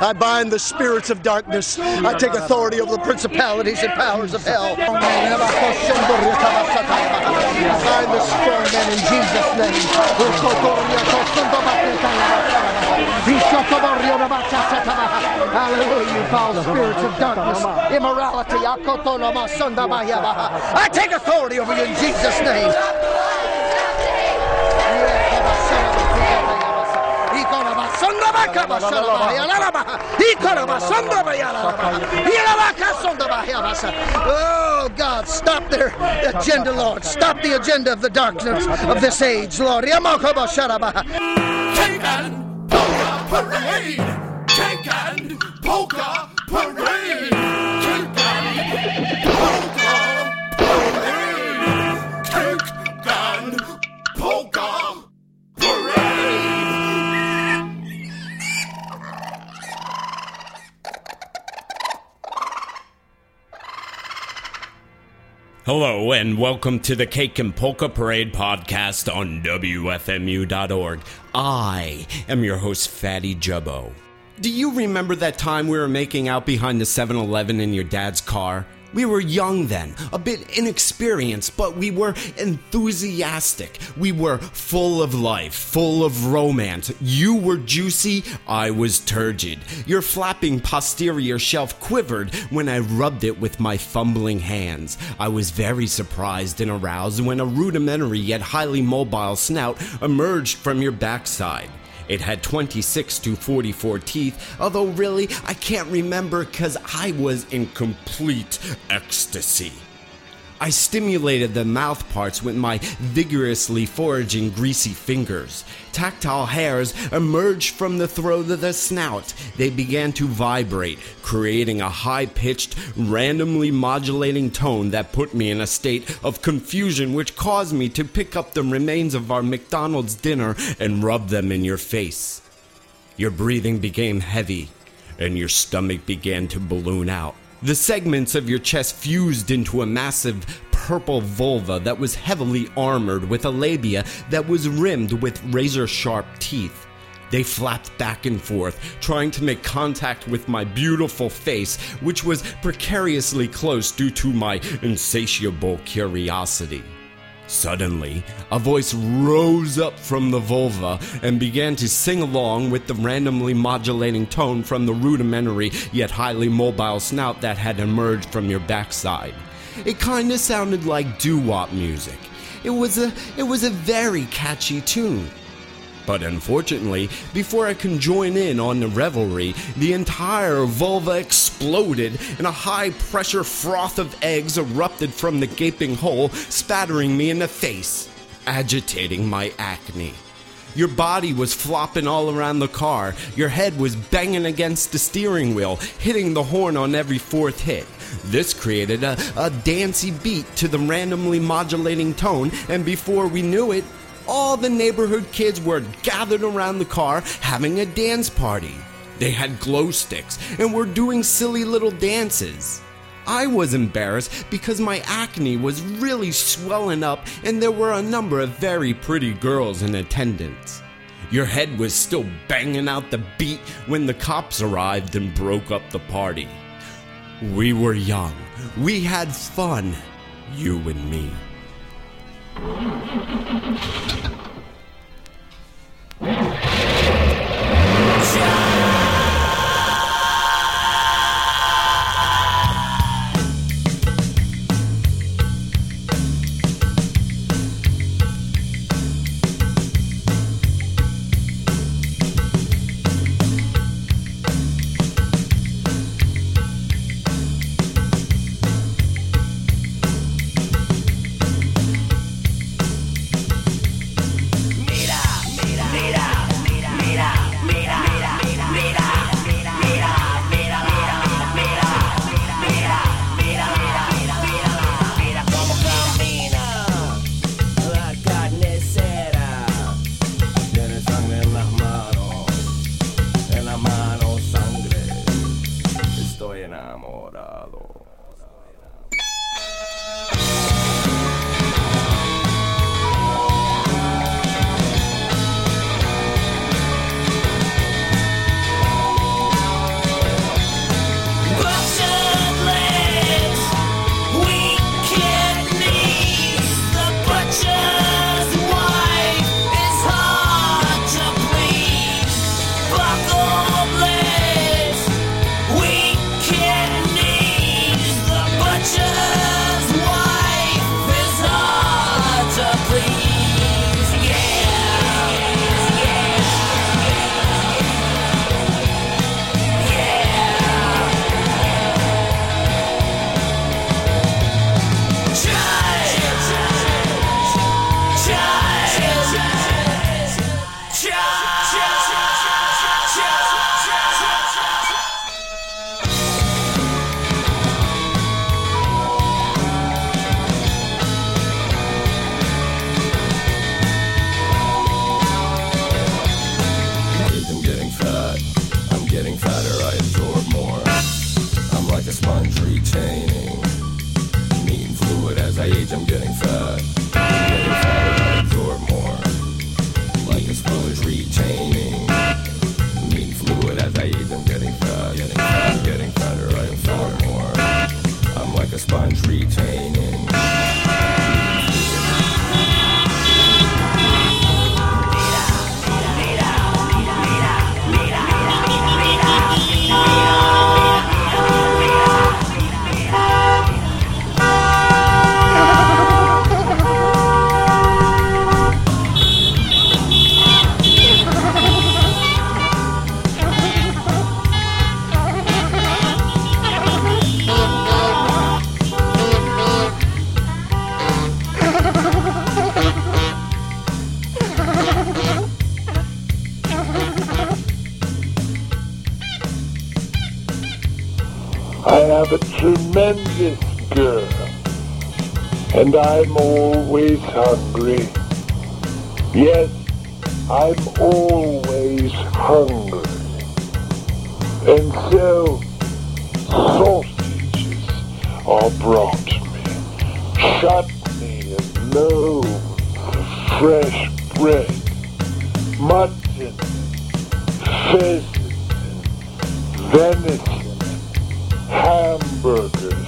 I bind the spirits of darkness. I take authority over the principalities and powers of hell. I bind the strong men in Jesus' name. Hallelujah, you foul spirits of darkness, immorality. I take authority over you in Jesus' name. Oh God, stop their agenda, Lord. Stop the agenda of the darkness of this age, Lord. Polka Parade! Cake and Polka Parade! Cake and Polka Parade! Cake and Polka Parade! Hello, and welcome to the Cake and Polka Parade podcast on WFMU.org. I am your host, Fatty Jubbo. Do you remember that time we were making out behind the 7 Eleven in your dad's car? We were young then, a bit inexperienced, but we were enthusiastic. We were full of life, full of romance. You were juicy, I was turgid. Your flapping posterior shelf quivered when I rubbed it with my fumbling hands. I was very surprised and aroused when a rudimentary yet highly mobile snout emerged from your backside. It had 26 to 44 teeth, although really, I can't remember because I was in complete ecstasy. I stimulated the mouth parts with my vigorously foraging greasy fingers. Tactile hairs emerged from the throat of the snout. They began to vibrate, creating a high pitched, randomly modulating tone that put me in a state of confusion, which caused me to pick up the remains of our McDonald's dinner and rub them in your face. Your breathing became heavy, and your stomach began to balloon out. The segments of your chest fused into a massive purple vulva that was heavily armored with a labia that was rimmed with razor sharp teeth. They flapped back and forth, trying to make contact with my beautiful face, which was precariously close due to my insatiable curiosity. Suddenly, a voice rose up from the vulva and began to sing along with the randomly modulating tone from the rudimentary yet highly mobile snout that had emerged from your backside. It kinda sounded like doo-wop music. It was a it was a very catchy tune. But unfortunately, before I can join in on the revelry, the entire vulva exploded and a high pressure froth of eggs erupted from the gaping hole, spattering me in the face, agitating my acne. Your body was flopping all around the car. Your head was banging against the steering wheel, hitting the horn on every fourth hit. This created a, a dancey beat to the randomly modulating tone, and before we knew it, all the neighborhood kids were gathered around the car having a dance party. They had glow sticks and were doing silly little dances. I was embarrassed because my acne was really swelling up and there were a number of very pretty girls in attendance. Your head was still banging out the beat when the cops arrived and broke up the party. We were young. We had fun. You and me. you tremendous girl, and I'm always hungry. Yes, I'm always hungry. And so, sausages are brought me, chutney and loaves fresh bread, mutton, pheasant, venison hamburgers,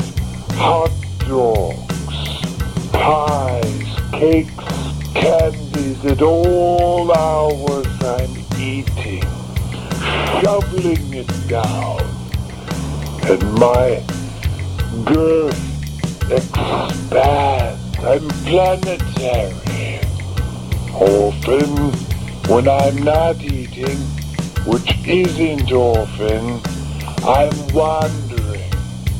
hot dogs, pies, cakes, candies at all hours I'm eating, shoveling it down, and my girth expands. I'm planetary. Often, when I'm not eating, which isn't often, I'm wandering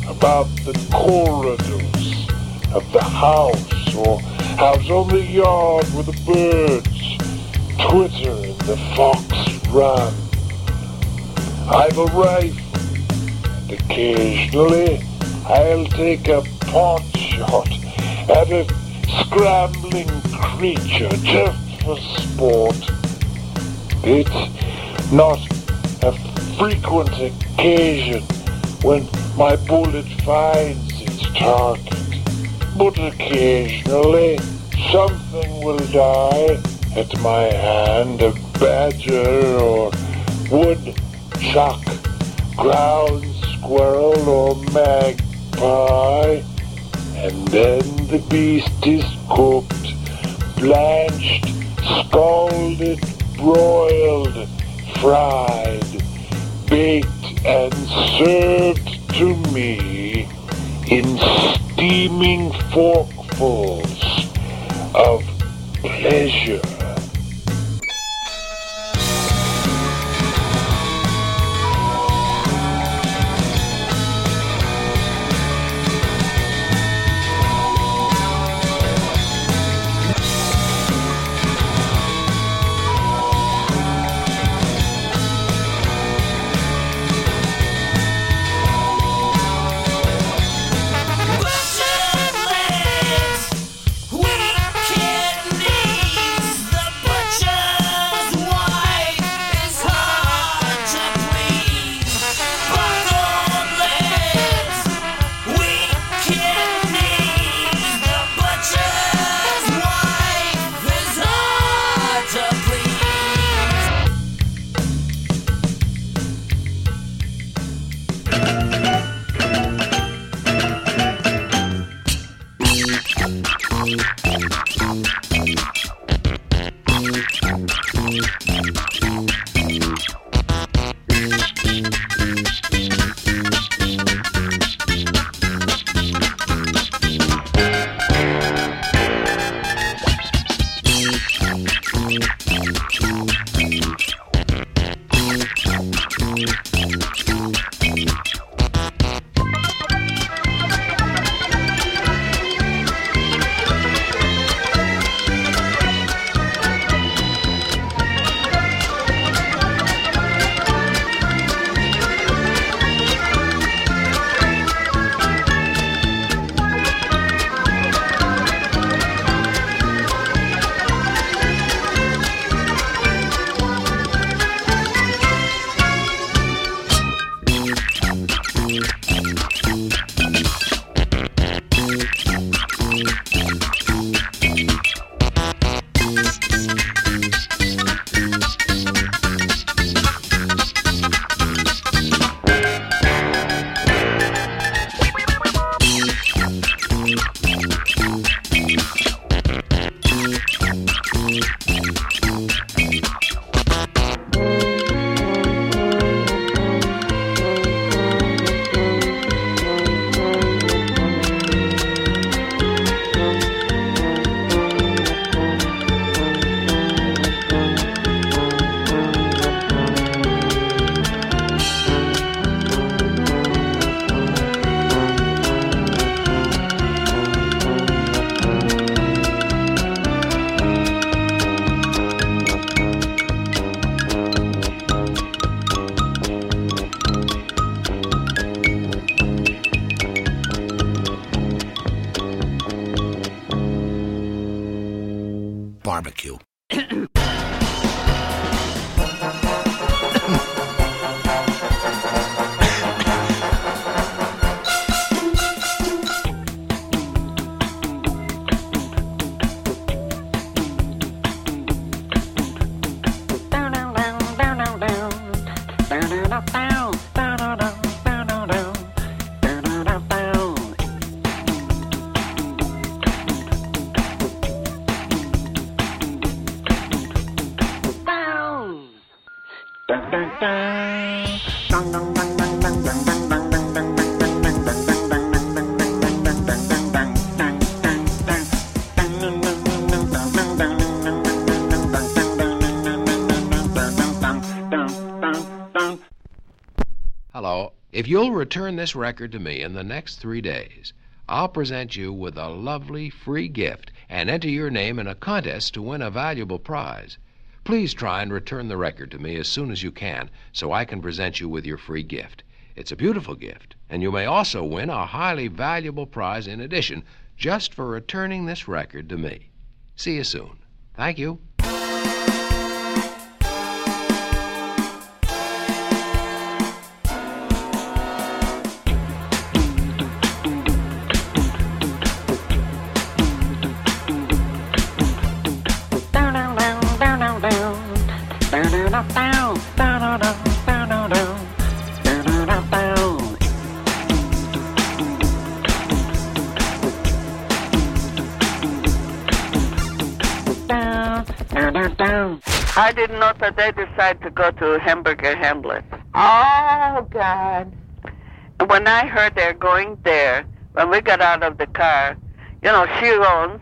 about the corridors of the house or house on the yard where the birds twitter and the fox run. I've a rifle and occasionally I'll take a pot shot at a scrambling creature just for sport. It's not a frequent occasion when my bullet finds its target. But occasionally something will die at my hand, a badger or woodchuck, ground squirrel or magpie, and then the beast is cooked, blanched, scalded, broiled, fried, baked and served to me in steaming forkfuls of pleasure. Hello. If you'll return this record to me in the next three days, I'll present you with a lovely free gift and enter your name in a contest to win a valuable prize. Please try and return the record to me as soon as you can so I can present you with your free gift. It's a beautiful gift, and you may also win a highly valuable prize in addition just for returning this record to me. See you soon. Thank you. I didn't know that they decide to go to Hamburger Hamlet. Oh, God. And when I heard they're going there, when we got out of the car, you know, she owns,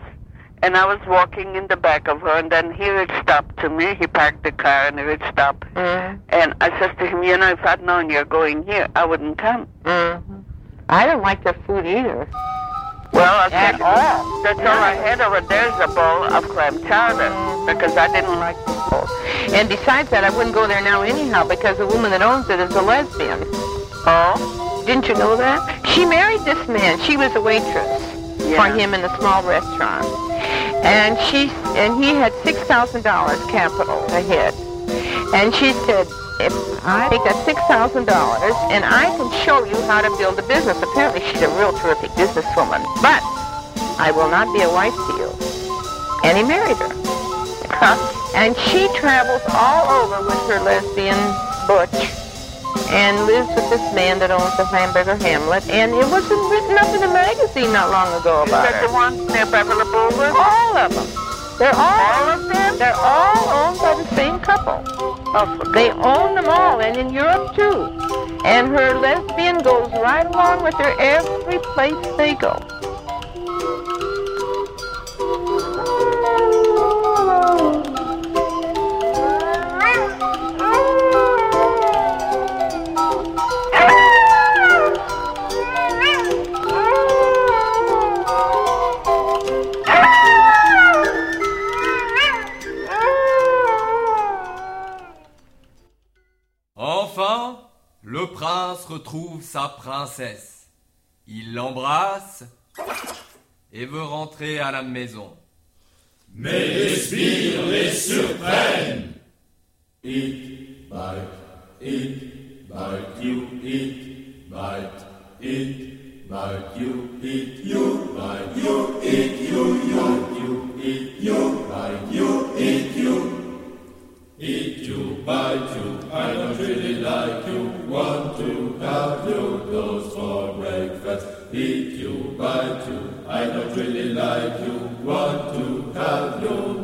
and I was walking in the back of her, and then he would stop to me. He parked the car, and he would stop. Mm-hmm. And I said to him, you know, if I'd known you're going here, I wouldn't come. Mm-hmm. I don't like their food either. Well, At all. that's all I had over there's a bowl of clam chowder, because I didn't like people. And besides that, I wouldn't go there now anyhow because the woman that owns it is a lesbian. Oh? Didn't you know that? She married this man. She was a waitress Yeah. for him in a small restaurant. And she and he had six thousand dollars capital ahead. And she said, I take that six thousand dollars and I can show you how to build a business. Apparently she's a real terrific businesswoman. But I will not be a wife to you. And he married her. and she travels all over with her lesbian butch and lives with this man that owns the hamburger hamlet. And it wasn't written up in a magazine not long ago about Is that her. the one near Beverly Boulevard? All of them. They're all, All of them? They're all owned by the same couple. They own them all, and in Europe too. And her lesbian goes right along with her every place they go. Le prince retrouve sa princesse. Il l'embrasse et veut rentrer à la maison. Mais les sbires les surprennent. Eat you, bite you, I don't really like you, want to have you, those for breakfast. Eat you, bite you, I don't really like you, want to have you,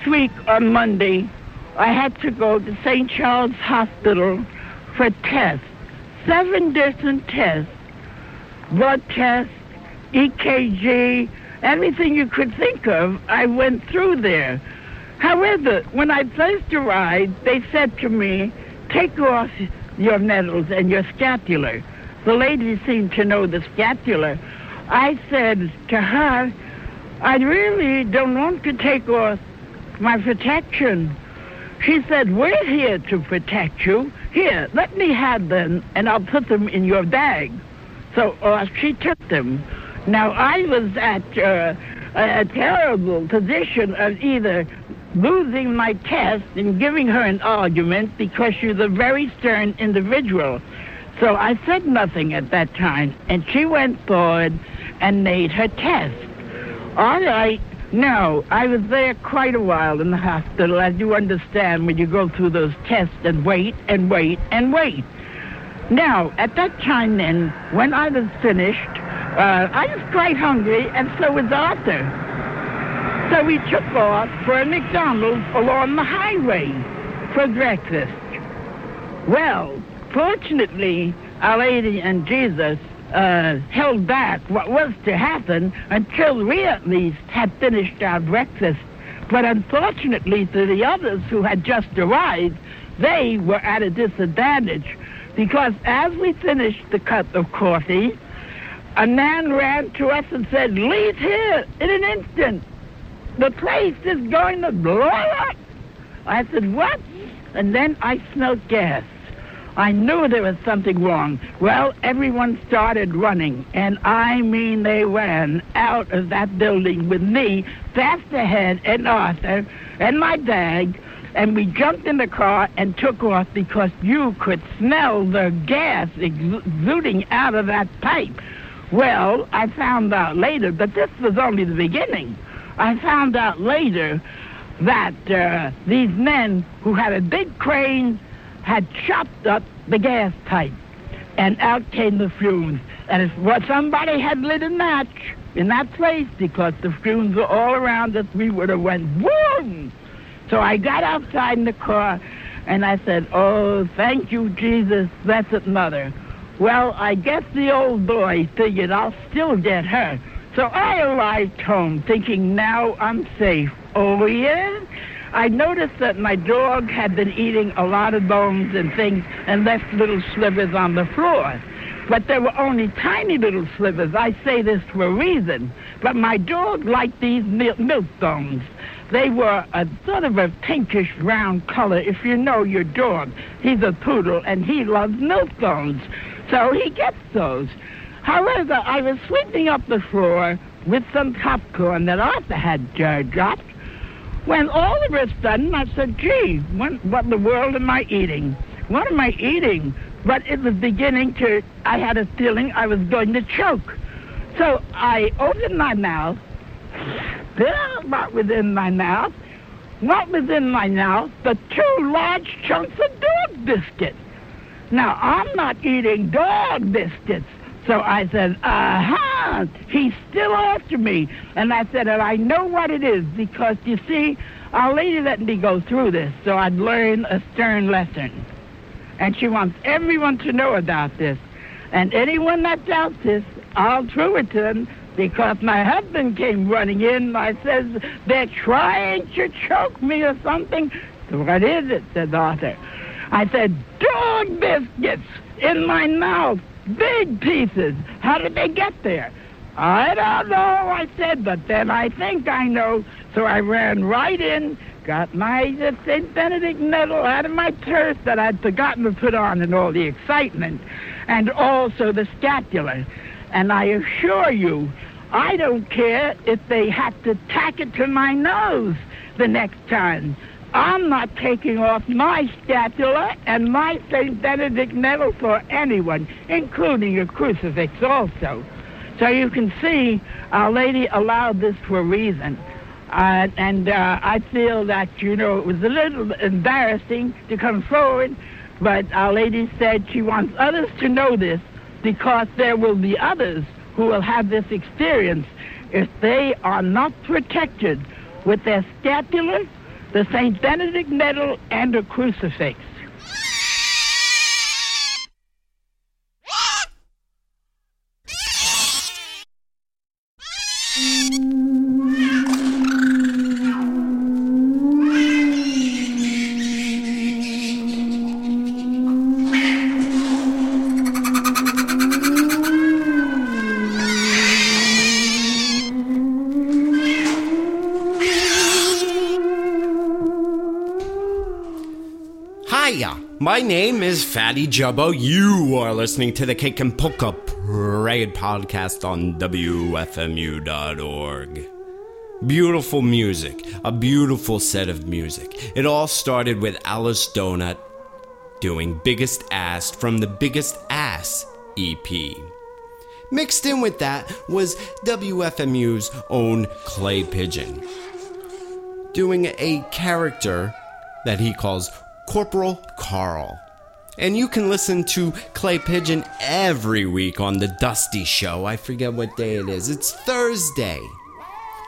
last week on Monday, I had to go to St. Charles Hospital for tests. Seven different tests. Blood tests, EKG, everything you could think of, I went through there. However, when I first arrived, they said to me, take off your medals and your scapular. The lady seemed to know the scapular. I said to her, I really don't want to take off my protection. She said, we're here to protect you. Here, let me have them, and I'll put them in your bag. So uh, she took them. Now, I was at uh, a, a terrible position of either losing my test and giving her an argument because she's a very stern individual. So I said nothing at that time, and she went forward and made her test. All right. No, I was there quite a while in the hospital, as you understand, when you go through those tests and wait and wait and wait. Now, at that time then, when I was finished, uh, I was quite hungry, and so was Arthur. So we took off for a McDonald's along the highway for breakfast. Well, fortunately, Our Lady and Jesus uh, held back what was to happen until we at least had finished our breakfast. But unfortunately for the others who had just arrived, they were at a disadvantage because as we finished the cup of coffee, a man ran to us and said, Leave here in an instant. The place is going to blow up. I said, What? And then I smelled gas. I knew there was something wrong. Well, everyone started running, and I mean they ran out of that building with me fast ahead and Arthur and my bag, and we jumped in the car and took off because you could smell the gas exuding out of that pipe. Well, I found out later, but this was only the beginning. I found out later that uh, these men who had a big crane had chopped up the gas pipe, and out came the fumes. And if somebody had lit a match in that place, because the fumes were all around us, we would have went boom. So I got outside in the car, and I said, "Oh, thank you, Jesus, blessed Mother." Well, I guess the old boy figured I'll still get her. So I arrived home thinking now I'm safe. Oh, yeah? I noticed that my dog had been eating a lot of bones and things and left little slivers on the floor. But there were only tiny little slivers. I say this for a reason. But my dog liked these milk, milk bones. They were a sort of a pinkish brown color, if you know your dog. He's a poodle, and he loves milk bones. So he gets those. However, I was sweeping up the floor with some popcorn that Arthur had uh, dropped, when all of a sudden I said, gee, what, what in the world am I eating? What am I eating? But it was beginning to, I had a feeling I was going to choke. So I opened my mouth, what within my mouth, what within my mouth, the two large chunks of dog biscuit. Now, I'm not eating dog biscuits. So I said, aha, he's still after me. And I said, and I know what it is because, you see, Our Lady let me go through this so I'd learn a stern lesson. And she wants everyone to know about this. And anyone that doubts this, I'll prove it to them because my husband came running in. I says, they're trying to choke me or something. What is it? said Arthur. I said, dog biscuits in my mouth. Big pieces. How did they get there? I don't know, I said, but then I think I know. So I ran right in, got my St. Benedict medal out of my purse that I'd forgotten to put on in all the excitement, and also the scapular. And I assure you, I don't care if they have to tack it to my nose the next time. I'm not taking off my scapula and my St. Benedict medal for anyone, including a crucifix also. So you can see Our Lady allowed this for a reason. Uh, and uh, I feel that, you know, it was a little embarrassing to come forward, but Our Lady said she wants others to know this because there will be others who will have this experience if they are not protected with their scapula, the St. Benedict medal, and a crucifix. My name is Fatty Jubbo. You are listening to the Cake and Polka Parade podcast on WFMU.org. Beautiful music, a beautiful set of music. It all started with Alice Donut doing Biggest Ass from the Biggest Ass EP. Mixed in with that was WFMU's own Clay Pigeon doing a character that he calls Corporal Carl. And you can listen to Clay Pigeon every week on The Dusty Show. I forget what day it is. It's Thursday.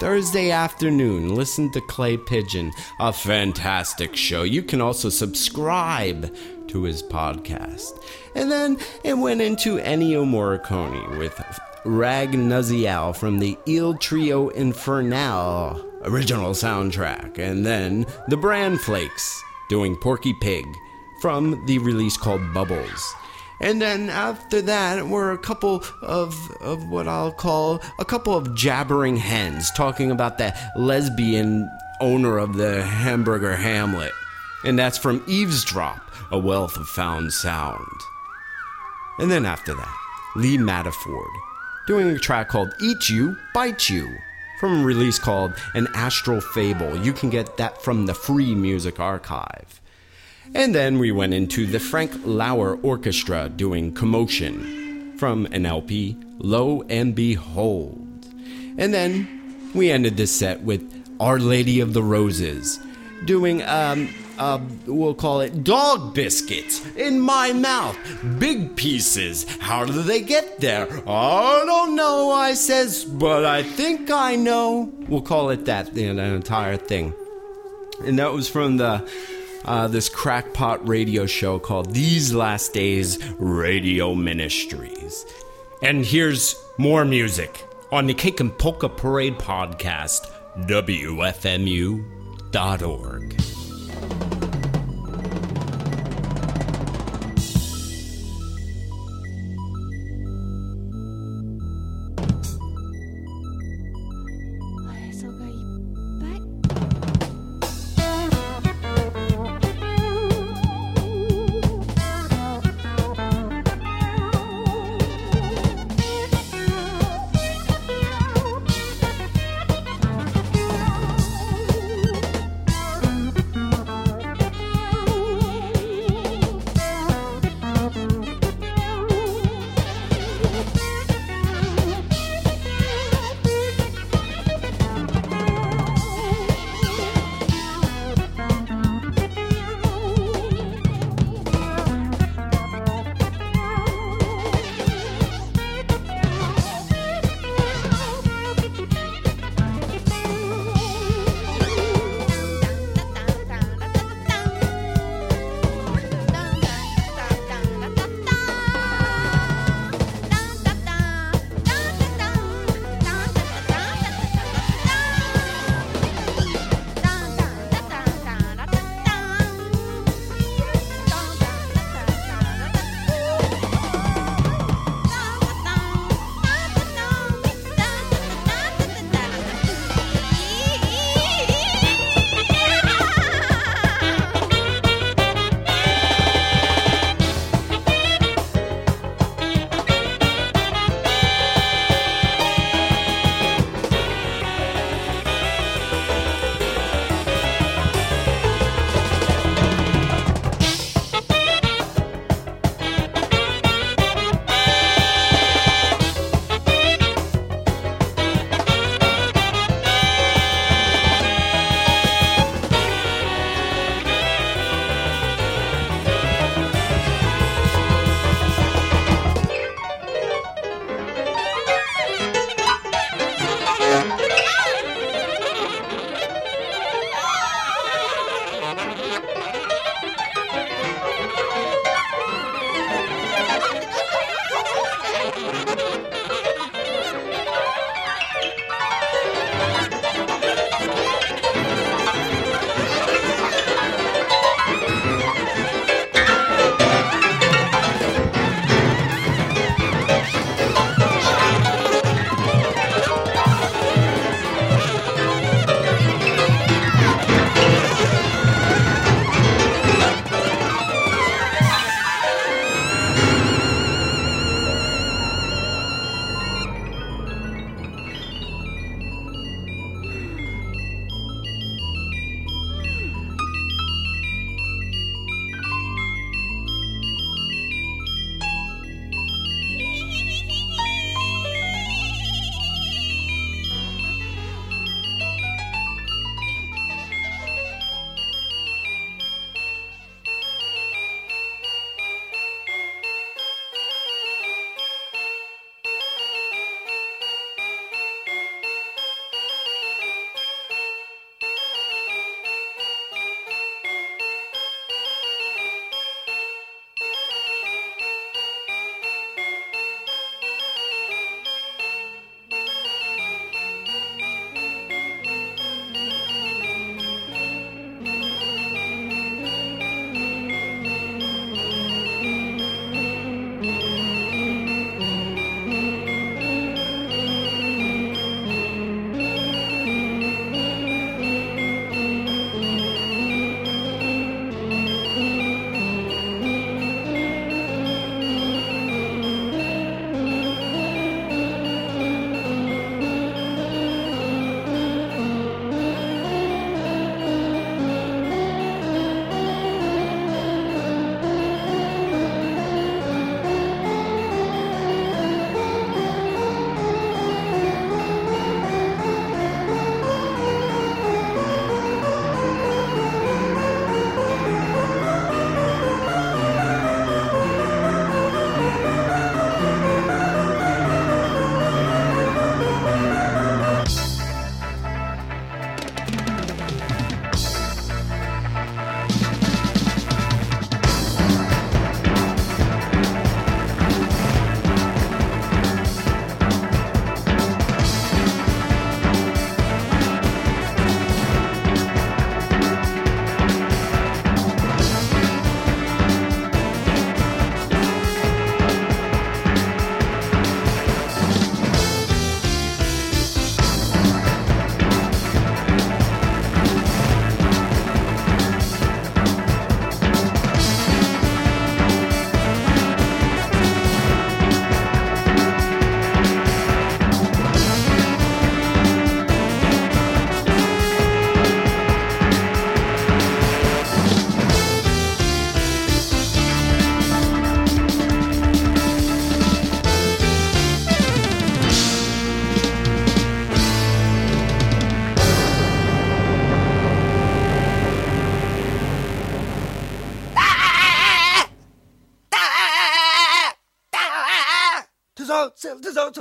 Thursday afternoon. Listen to Clay Pigeon, a fantastic show. You can also subscribe to his podcast. And then it went into Ennio Morricone with Rag Nuziale from the Il Trio Infernale original soundtrack. And then the Bran Flakes doing Porky Pig from the release called Bubbles. And then after that were a couple of, of what I'll call a couple of jabbering hens talking about the lesbian owner of the hamburger Hamlet. And that's from Eavesdrop, a wealth of found sound. And then after that, Lee Maddeford doing a track called Eat You, Bite You from a release called An Astral Fable. You can get that from the Free Music Archive. And then we went into the Frank Lauer Orchestra doing Commotion from an LP, Lo and Behold. And then we ended this set with Our Lady of the Roses doing, um, uh, we'll call it dog biscuits in my mouth. Big pieces. How do they get there? I don't know, I says, but I think I know. We'll call it that, the entire thing. And that was from the uh, this crackpot radio show called These Last Days Radio Ministries. And here's more music on the Cake and Polka Parade podcast, WFMU.org.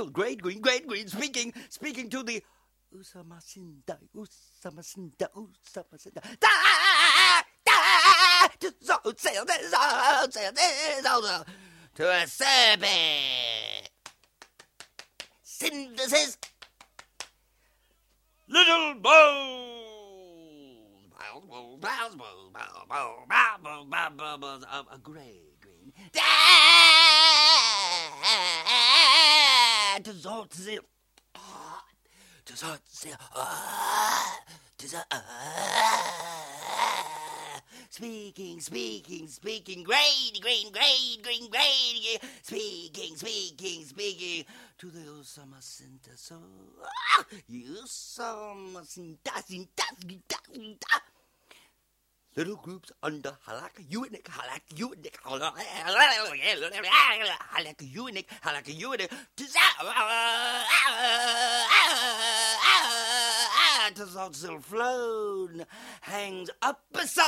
Russell Great Green, Great Green speaking, speaking to the Usama Sinda, Usama Sinda, Usama Sinda. To a survey. Synthesis. Little bow. A grey green das hat sie. Das speaking, speaking, speaking, great, green, great, green, great, speaking, speaking, speaking to the Osama Center. So, you Osama Center, Center, Center, Center. Little groups under Halaka Unik, Halaka Unik, Halaka Unik, Halaka Unik, Dissolve flown hangs up beside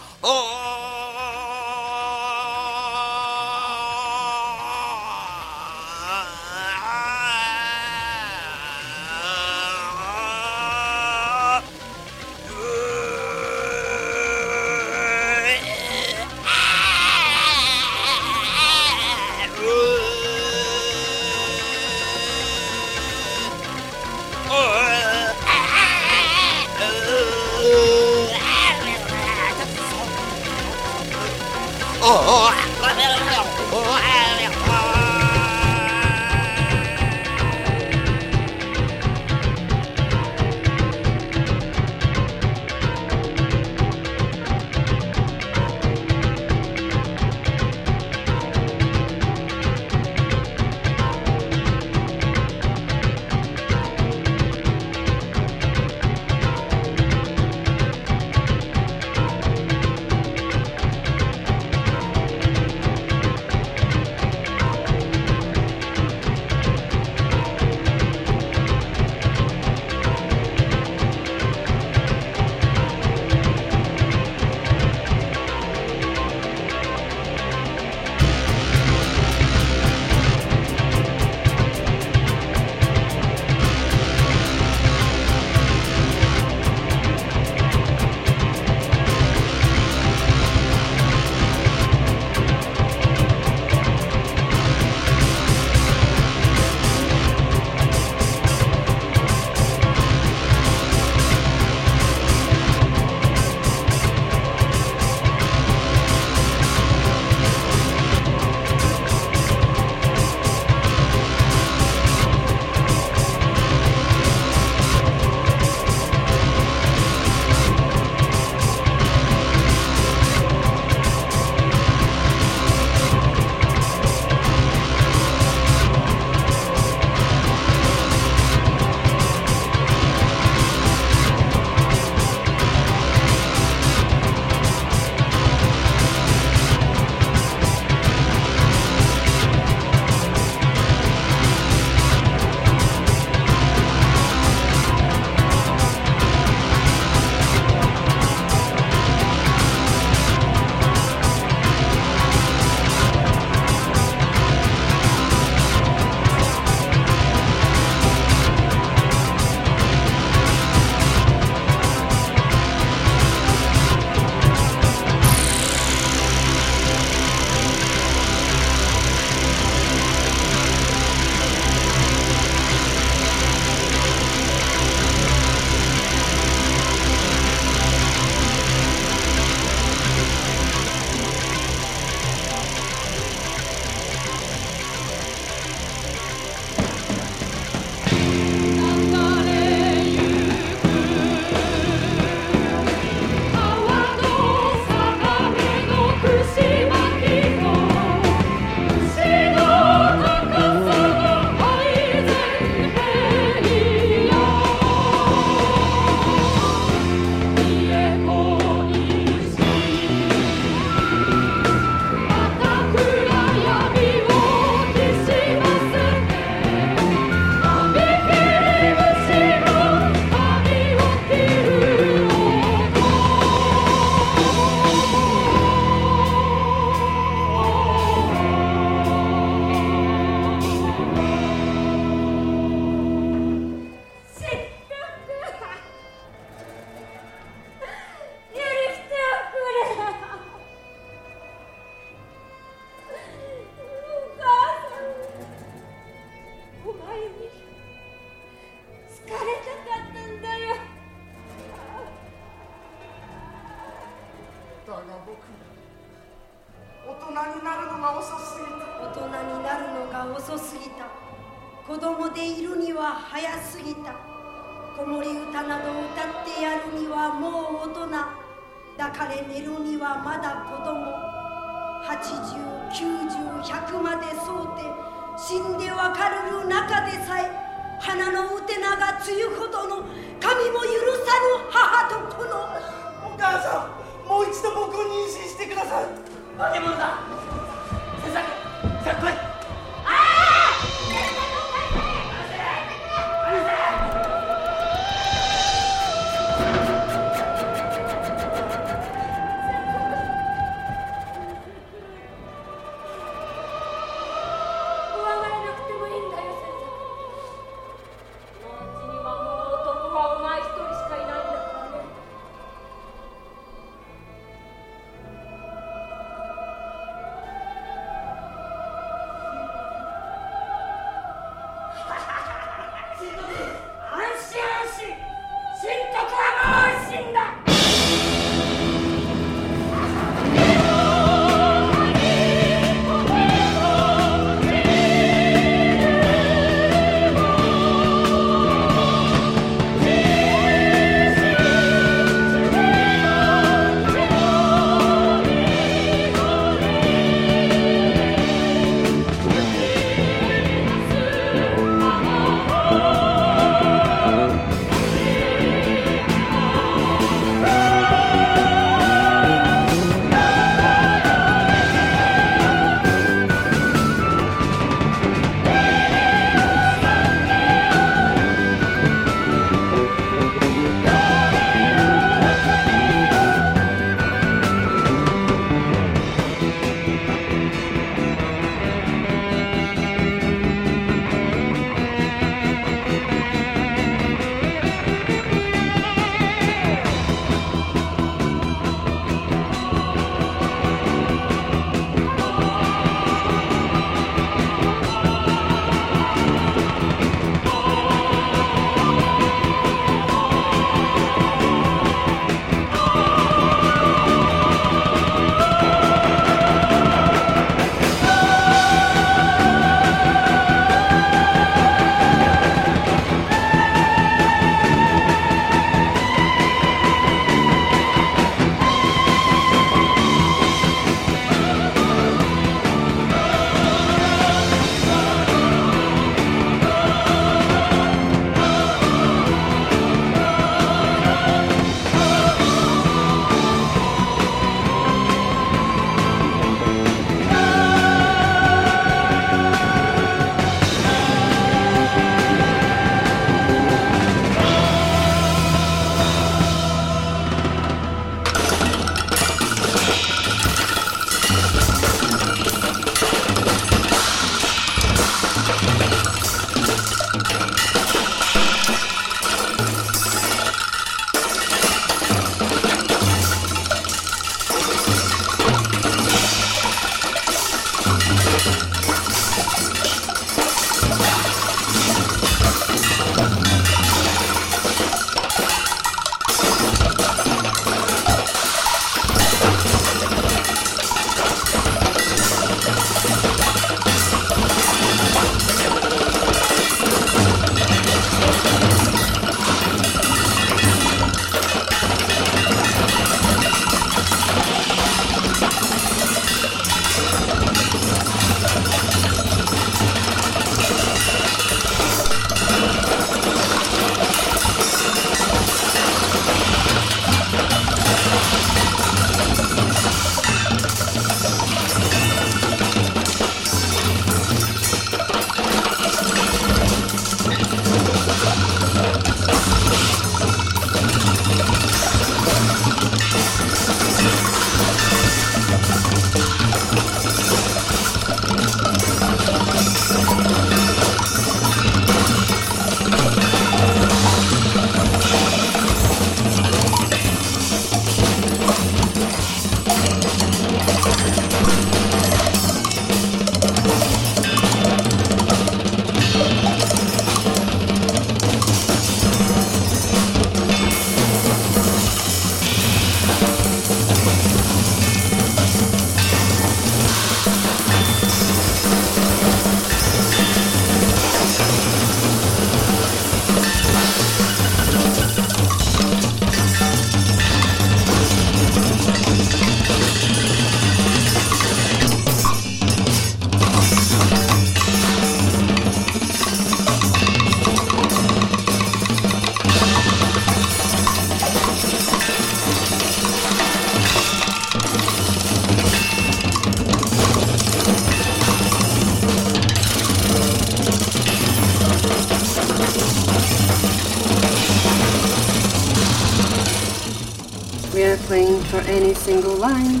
any single line.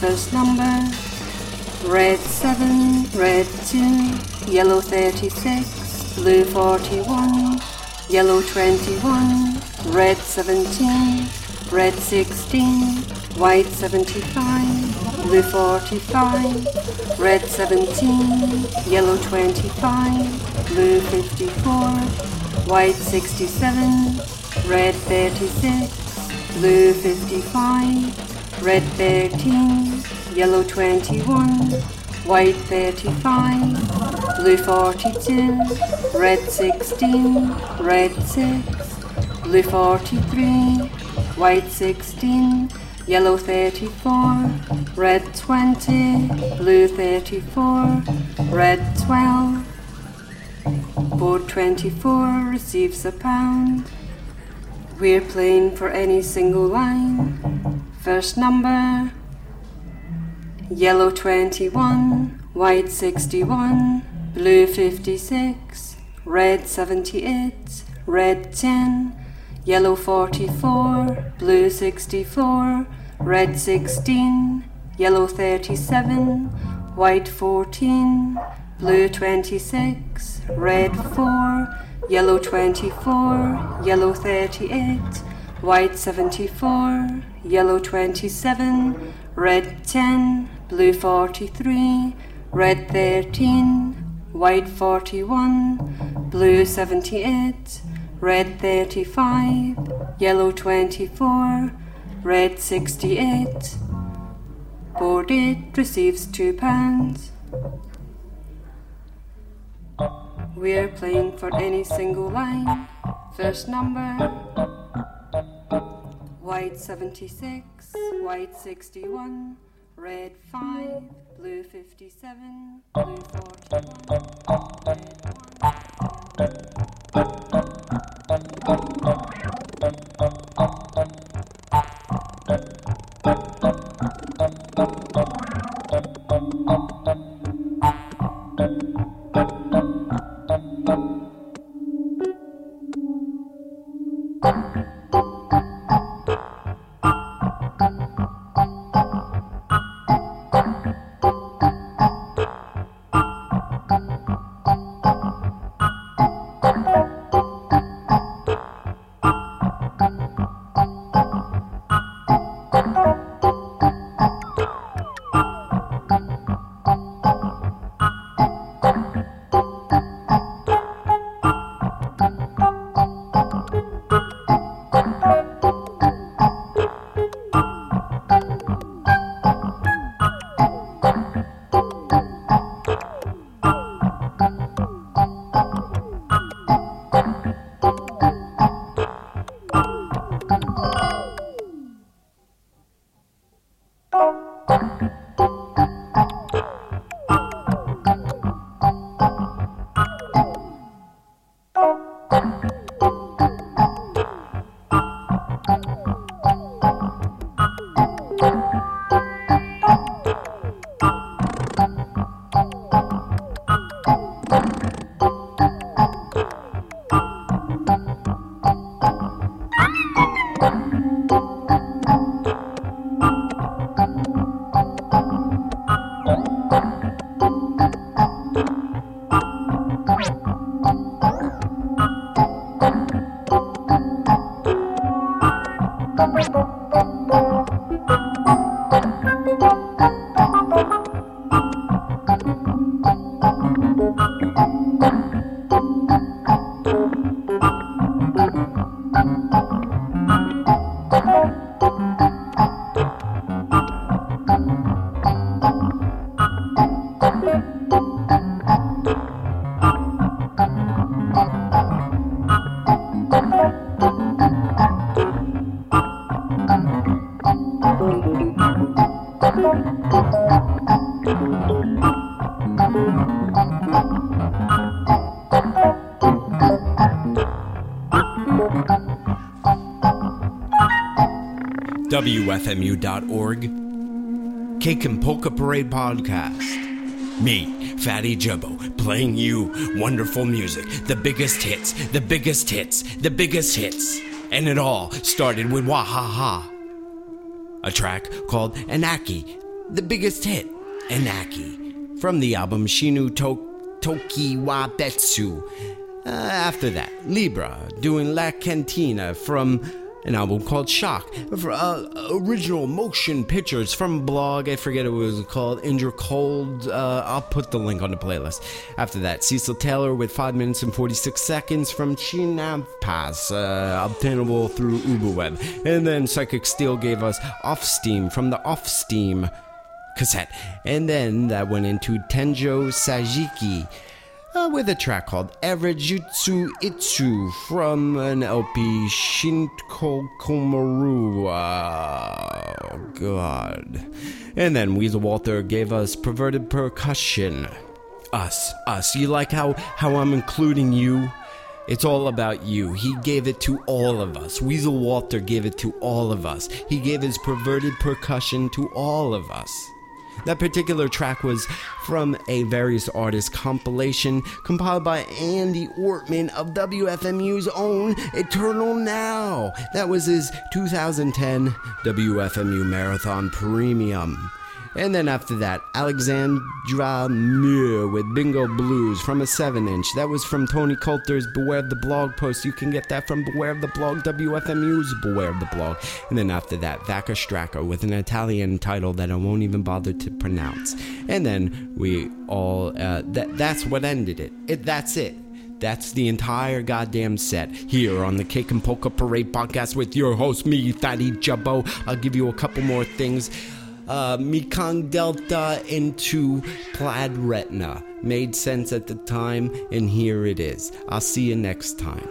First number, red 7, red 2, yellow 36, blue 41, yellow 21, red 17, red 16, white 75, blue 45, red 17, yellow 25, blue 54, white 67, red 36, blue 55, red 13, yellow 21, white 35, blue 42, red 16, red 6, blue 43, white 16, yellow 34, red 20, blue 34, red 12. Board 24 receives a pound. We're playing for any single line. First number, yellow 21, white 61, blue 56, red 78, red 10, yellow 44, blue 64, red 16, yellow 37, white 14, blue 26, red 4, yellow 24, yellow 38, white 74, yellow 27, red 10, blue 43, red 13, white 41, blue 78, red 35, yellow 24, red 68. Board 8 receives 2 pounds. We're playing for any single line. First number white 76, white 61, red 5, blue 57, blue 41, WFMU.org, Cake and Polka Parade Podcast. Me, Fatty Jubbo, playing you wonderful music, the biggest hits, the biggest hits, the biggest hits. And it all started with Wha-Ha-Ha. a track called Inanaki, the biggest hit, Inanaki, from the album Shinu to- Toki wa Betsu. Uh, after that, Libra doing La Cantina from an album called Shock. Uh, original motion pictures from blog, I forget it was called, Indra Cold. Uh, I'll put the link on the playlist. After that, Cecil Taylor with 5 minutes and 46 seconds from Chinamp Pass, uh, obtainable through UbuWeb. And then Psychic Steel gave us Ofsteme from the Ofsteme cassette. And then that went into Tenjo Sajiki uh, with a track called Erejutsu Itsu from an LP Shinko Komaru. Oh, God. And then Weasel Walter gave us Perverted Percussion. Us, us. You like how, how I'm including you? It's all about you. He gave it to all of us. Weasel Walter gave it to all of us. He gave his perverted percussion to all of us. That particular track was from a various artists compilation compiled by Andy Ortmann of WFMU's own Eternal Now. That was his 2010 WFMU Marathon Premium. And then after that, Aleksandra Mir with Bingo Blues from a 7 inch. That was from Tony Coulter's Beware of the Blog post. You can get that from Beware of the Blog, WFMU's Beware of the Blog. And then after that, Vacca Stracca with an Italian title that I won't even bother to pronounce. And then we all, uh, that, that's what ended it. it. That's it. That's the entire goddamn set here on the Cake and Polka Parade podcast with your host, me, Fatty Jubbo. I'll give you a couple more things uh, Mekong Delta into Plaid Retina. Made sense at the time, and here it is. I'll see you next time.